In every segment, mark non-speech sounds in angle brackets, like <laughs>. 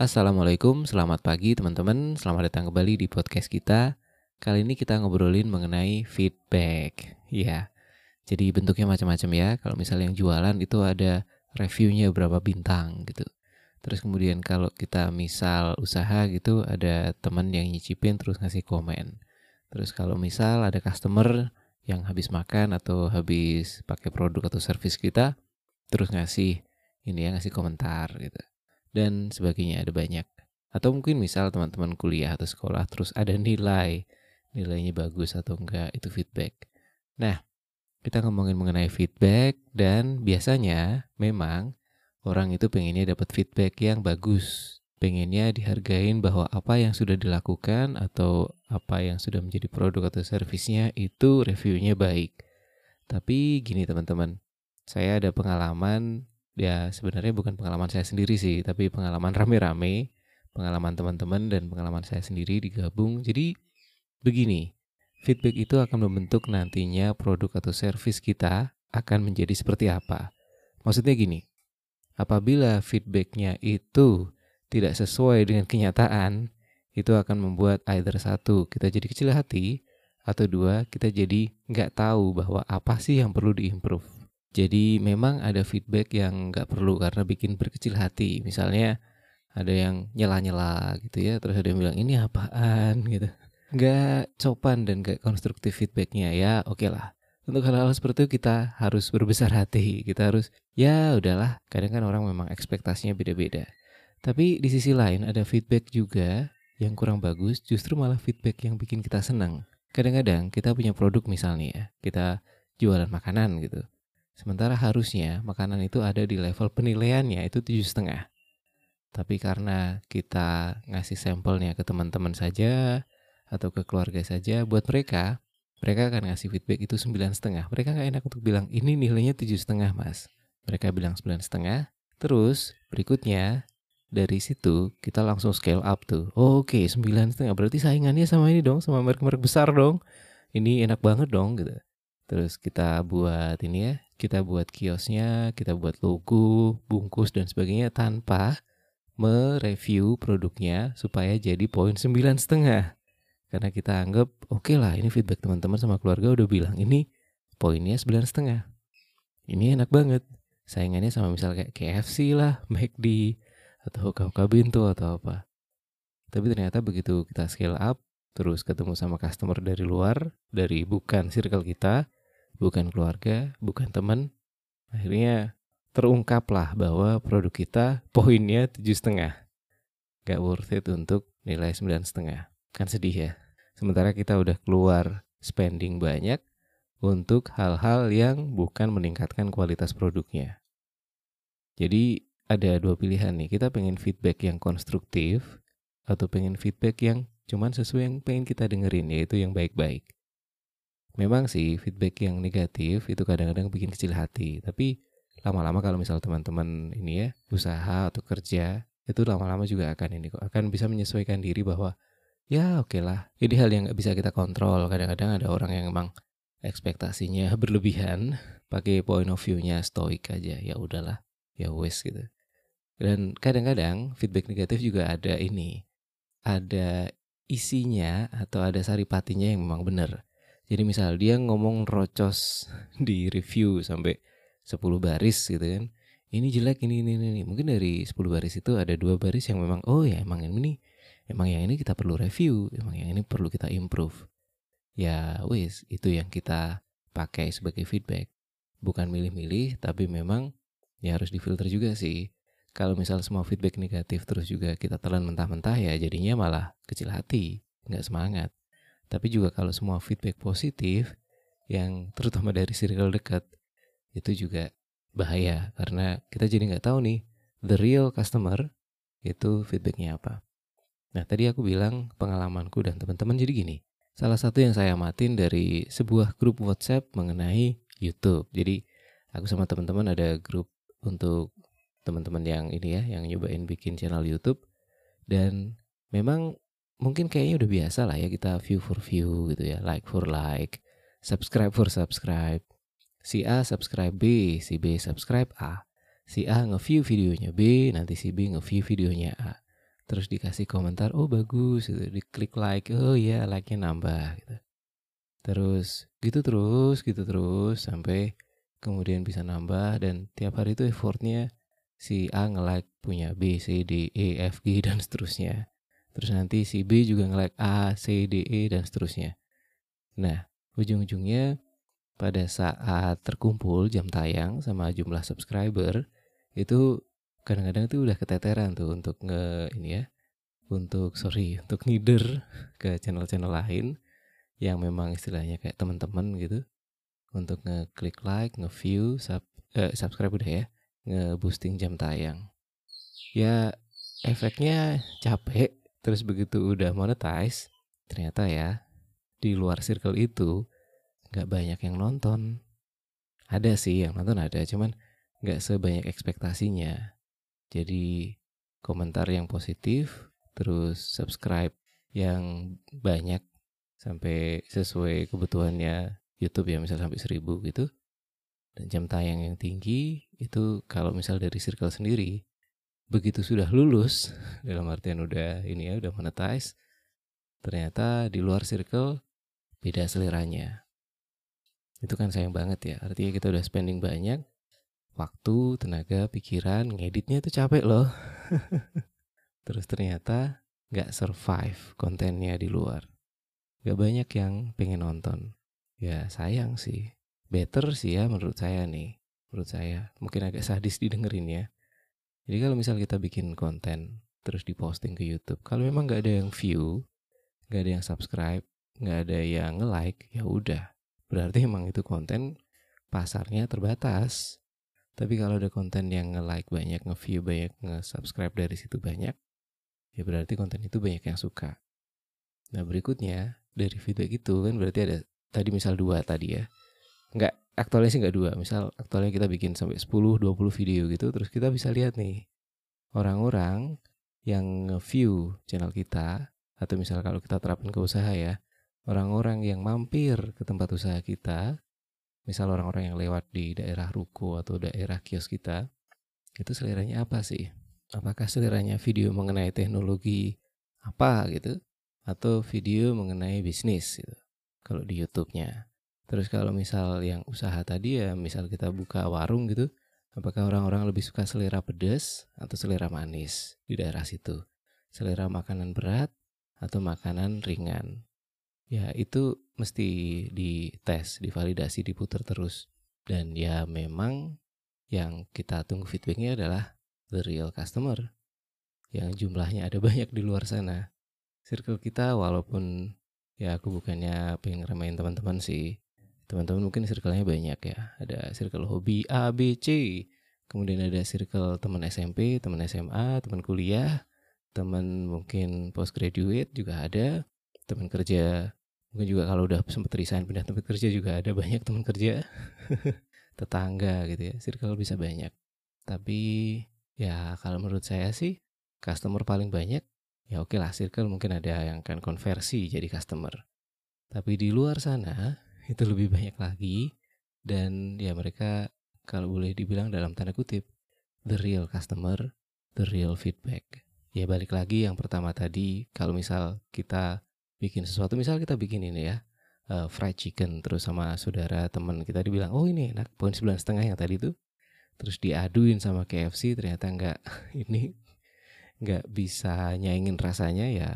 Assalamualaikum, selamat pagi teman-teman. Selamat datang kembali di podcast kita. Kali ini kita ngobrolin mengenai feedback. Ya, jadi bentuknya macam-macam ya. Kalau misalnya yang jualan itu ada reviewnya berapa bintang gitu. Terus kemudian kalau kita misal usaha gitu ada teman yang nyicipin terus ngasih komen. Terus kalau misal ada customer yang habis makan atau habis pakai produk atau service kita terus ngasih ini ya ngasih komentar gitu dan sebagainya ada banyak. Atau mungkin misal teman-teman kuliah atau sekolah terus ada nilai nilainya bagus atau enggak itu feedback. Nah kita ngomongin mengenai feedback dan biasanya memang orang itu pengennya dapat feedback yang bagus. Pengennya dihargain bahwa apa yang sudah dilakukan atau apa yang sudah menjadi produk atau servisnya itu reviewnya baik. Tapi gini teman-teman saya ada pengalaman ya sebenarnya bukan pengalaman saya sendiri sih, tapi pengalaman rame-rame, pengalaman teman-teman dan pengalaman saya sendiri digabung. Jadi begini, feedback itu akan membentuk nantinya produk atau service kita akan menjadi seperti apa. Maksudnya gini, apabila feedbacknya itu tidak sesuai dengan kenyataan, itu akan membuat either satu kita jadi kecil hati, atau dua kita jadi nggak tahu bahwa apa sih yang perlu diimprove. Jadi memang ada feedback yang nggak perlu karena bikin berkecil hati. Misalnya ada yang nyela-nyela gitu ya, terus ada yang bilang ini apaan gitu. Nggak copan dan nggak konstruktif feedbacknya ya oke okay lah. Untuk hal-hal seperti itu kita harus berbesar hati. Kita harus ya udahlah. Kadang kan orang memang ekspektasinya beda-beda. Tapi di sisi lain ada feedback juga yang kurang bagus, justru malah feedback yang bikin kita senang. Kadang-kadang kita punya produk misalnya ya, kita jualan makanan gitu Sementara harusnya makanan itu ada di level penilaiannya itu tujuh setengah. Tapi karena kita ngasih sampelnya ke teman-teman saja atau ke keluarga saja, buat mereka, mereka akan ngasih feedback itu sembilan setengah. Mereka nggak enak untuk bilang ini nilainya tujuh setengah mas. Mereka bilang sembilan setengah. Terus berikutnya dari situ kita langsung scale up tuh. Oh, Oke, okay, sembilan setengah berarti saingannya sama ini dong, sama merek-merek besar dong. Ini enak banget dong gitu. Terus kita buat ini ya, kita buat kiosnya, kita buat logo, bungkus dan sebagainya tanpa mereview produknya supaya jadi poin sembilan setengah. Karena kita anggap oke okay lah ini feedback teman-teman sama keluarga udah bilang ini poinnya sembilan setengah. Ini enak banget. Saingannya sama misal kayak KFC lah, McD atau Kaka Bintu atau apa. Tapi ternyata begitu kita scale up, terus ketemu sama customer dari luar, dari bukan circle kita, bukan keluarga, bukan teman. Akhirnya terungkaplah bahwa produk kita poinnya tujuh setengah. Gak worth it untuk nilai sembilan setengah. Kan sedih ya. Sementara kita udah keluar spending banyak untuk hal-hal yang bukan meningkatkan kualitas produknya. Jadi ada dua pilihan nih. Kita pengen feedback yang konstruktif atau pengen feedback yang cuman sesuai yang pengen kita dengerin yaitu yang baik-baik. Memang sih feedback yang negatif itu kadang-kadang bikin kecil hati, tapi lama-lama kalau misal teman-teman ini ya usaha atau kerja itu lama-lama juga akan ini kok akan bisa menyesuaikan diri bahwa ya oke okay lah ini hal yang nggak bisa kita kontrol. Kadang-kadang ada orang yang emang ekspektasinya <laughs> berlebihan pakai point of view-nya stoik aja ya udahlah ya wes gitu. Dan kadang-kadang feedback negatif juga ada ini ada isinya atau ada saripatinya yang memang benar jadi misal dia ngomong rocos <laughs> di review sampai 10 baris gitu kan. Ini jelek ini ini ini. Mungkin dari 10 baris itu ada dua baris yang memang oh ya emang ini emang yang ini kita perlu review, emang yang ini perlu kita improve. Ya wis, itu yang kita pakai sebagai feedback. Bukan milih-milih tapi memang ya harus difilter juga sih. Kalau misal semua feedback negatif terus juga kita telan mentah-mentah ya jadinya malah kecil hati, nggak semangat. Tapi juga kalau semua feedback positif yang terutama dari circle dekat itu juga bahaya karena kita jadi nggak tahu nih the real customer itu feedbacknya apa. Nah tadi aku bilang pengalamanku dan teman-teman jadi gini. Salah satu yang saya amatin dari sebuah grup WhatsApp mengenai YouTube. Jadi aku sama teman-teman ada grup untuk teman-teman yang ini ya, yang nyobain bikin channel YouTube. Dan memang mungkin kayaknya udah biasa lah ya kita view for view gitu ya, like for like, subscribe for subscribe. Si A subscribe B, si B subscribe A. Si A nge-view videonya B, nanti si B nge-view videonya A. terus dikasih komentar oh bagus gitu diklik like oh iya like-nya nambah gitu terus gitu terus gitu terus sampai kemudian bisa nambah dan tiap hari itu effortnya si A nge-like punya B, C, D, E, F, G dan seterusnya terus nanti si B juga nge-like A, C, D, E dan seterusnya nah ujung-ujungnya pada saat terkumpul jam tayang sama jumlah subscriber itu kadang-kadang itu udah keteteran tuh untuk nge ini ya untuk sorry untuk ngider ke channel-channel lain yang memang istilahnya kayak teman-teman gitu untuk ngeklik like, nge-view, sub, eh, subscribe udah ya, nge-boosting jam tayang. Ya efeknya capek, terus begitu udah monetize, ternyata ya di luar circle itu nggak banyak yang nonton. Ada sih yang nonton ada, cuman nggak sebanyak ekspektasinya. Jadi komentar yang positif, terus subscribe yang banyak sampai sesuai kebutuhannya YouTube ya misal sampai seribu gitu dan jam tayang yang tinggi itu kalau misal dari circle sendiri begitu sudah lulus dalam artian udah ini ya udah monetize ternyata di luar circle beda seleranya itu kan sayang banget ya artinya kita udah spending banyak waktu tenaga pikiran ngeditnya itu capek loh <laughs> terus ternyata nggak survive kontennya di luar Gak banyak yang pengen nonton. Ya sayang sih. Better sih ya menurut saya nih. Menurut saya. Mungkin agak sadis didengerin ya. Jadi kalau misal kita bikin konten terus diposting ke YouTube, kalau memang gak ada yang view, gak ada yang subscribe, gak ada yang nge-like, ya udah. Berarti <laughs> emang itu konten pasarnya terbatas. Tapi kalau ada konten yang nge-like banyak, nge-view banyak, nge-subscribe dari situ banyak, ya berarti konten itu banyak yang suka. Nah berikutnya dari feedback itu kan berarti ada tadi misal dua tadi ya nggak aktualnya sih nggak dua misal aktualnya kita bikin sampai 10 20 video gitu terus kita bisa lihat nih orang-orang yang view channel kita atau misal kalau kita terapkan ke usaha ya orang-orang yang mampir ke tempat usaha kita misal orang-orang yang lewat di daerah ruko atau daerah kios kita itu seleranya apa sih apakah seleranya video mengenai teknologi apa gitu atau video mengenai bisnis gitu. Kalau di YouTube-nya. Terus kalau misal yang usaha tadi ya, misal kita buka warung gitu, apakah orang-orang lebih suka selera pedas atau selera manis di daerah situ? Selera makanan berat atau makanan ringan? Ya itu mesti dites, divalidasi, diputar terus. Dan ya memang yang kita tunggu feedbacknya adalah the real customer. Yang jumlahnya ada <laughs> banyak di luar sana circle kita walaupun ya aku bukannya pengen ngeremain teman-teman sih teman-teman mungkin circle-nya banyak ya. Ada circle hobi A B C. Kemudian ada circle teman SMP teman SMA teman kuliah teman mungkin postgraduate juga ada teman kerja. Mungkin juga kalau udah sempat resign pindah tempat kerja juga ada banyak teman kerja. <laughs> Tetangga gitu ya circle bisa banyak. Tapi ya kalau menurut saya sih customer paling banyak ya oke lah circle mungkin ada yang akan konversi jadi customer. Tapi di luar sana itu lebih banyak lagi dan ya mereka kalau boleh dibilang dalam tanda kutip the real customer, the real feedback. Ya balik lagi yang pertama tadi kalau misal kita bikin sesuatu misal kita bikin ini ya uh, fried chicken terus sama saudara teman kita dibilang oh ini enak poin sembilan setengah yang tadi tuh terus diaduin sama KFC ternyata enggak <laughs> ini nggak bisa nyaingin rasanya ya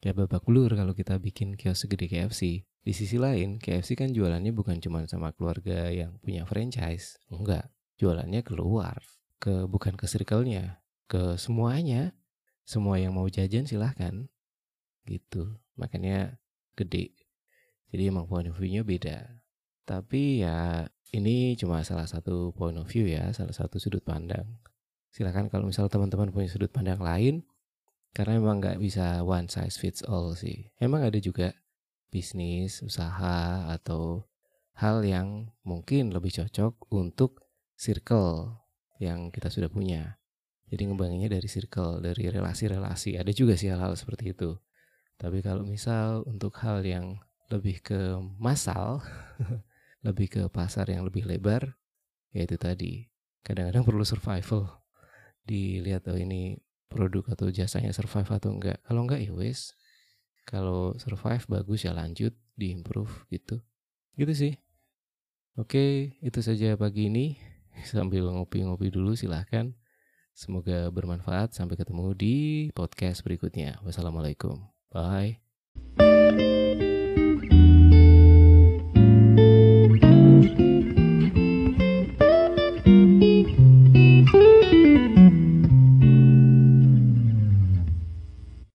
ya babak belur kalau kita bikin kios segede KFC. Di sisi lain, KFC kan jualannya bukan cuma sama keluarga yang punya franchise. Enggak, jualannya keluar. Ke bukan ke circle-nya, ke semuanya. Semua yang mau jajan silahkan. Gitu. Makanya gede. Jadi emang point of view-nya beda. Tapi ya ini cuma salah satu point of view ya, salah satu sudut pandang silahkan kalau misal teman-teman punya sudut pandang lain karena memang nggak bisa one size fits all sih emang ada juga bisnis usaha atau hal yang mungkin lebih cocok untuk circle yang kita sudah punya. Jadi ngembanginnya dari circle dari relasi-relasi. Ada juga sih hal-hal seperti itu. Tapi kalau misal untuk hal yang lebih ke masal <laughs> lebih ke pasar yang lebih lebar yaitu tadi. Kadang-kadang perlu survival. Dilihat oh ini produk atau jasanya survive atau enggak. Kalau enggak ya wes. Kalau survive bagus ya lanjut di improve gitu. Gitu sih. Oke, itu saja pagi ini. <laughs> Sambil ngopi-ngopi dulu silahkan. Semoga bermanfaat. Sampai ketemu di podcast berikutnya. Wassalamualaikum. Bye.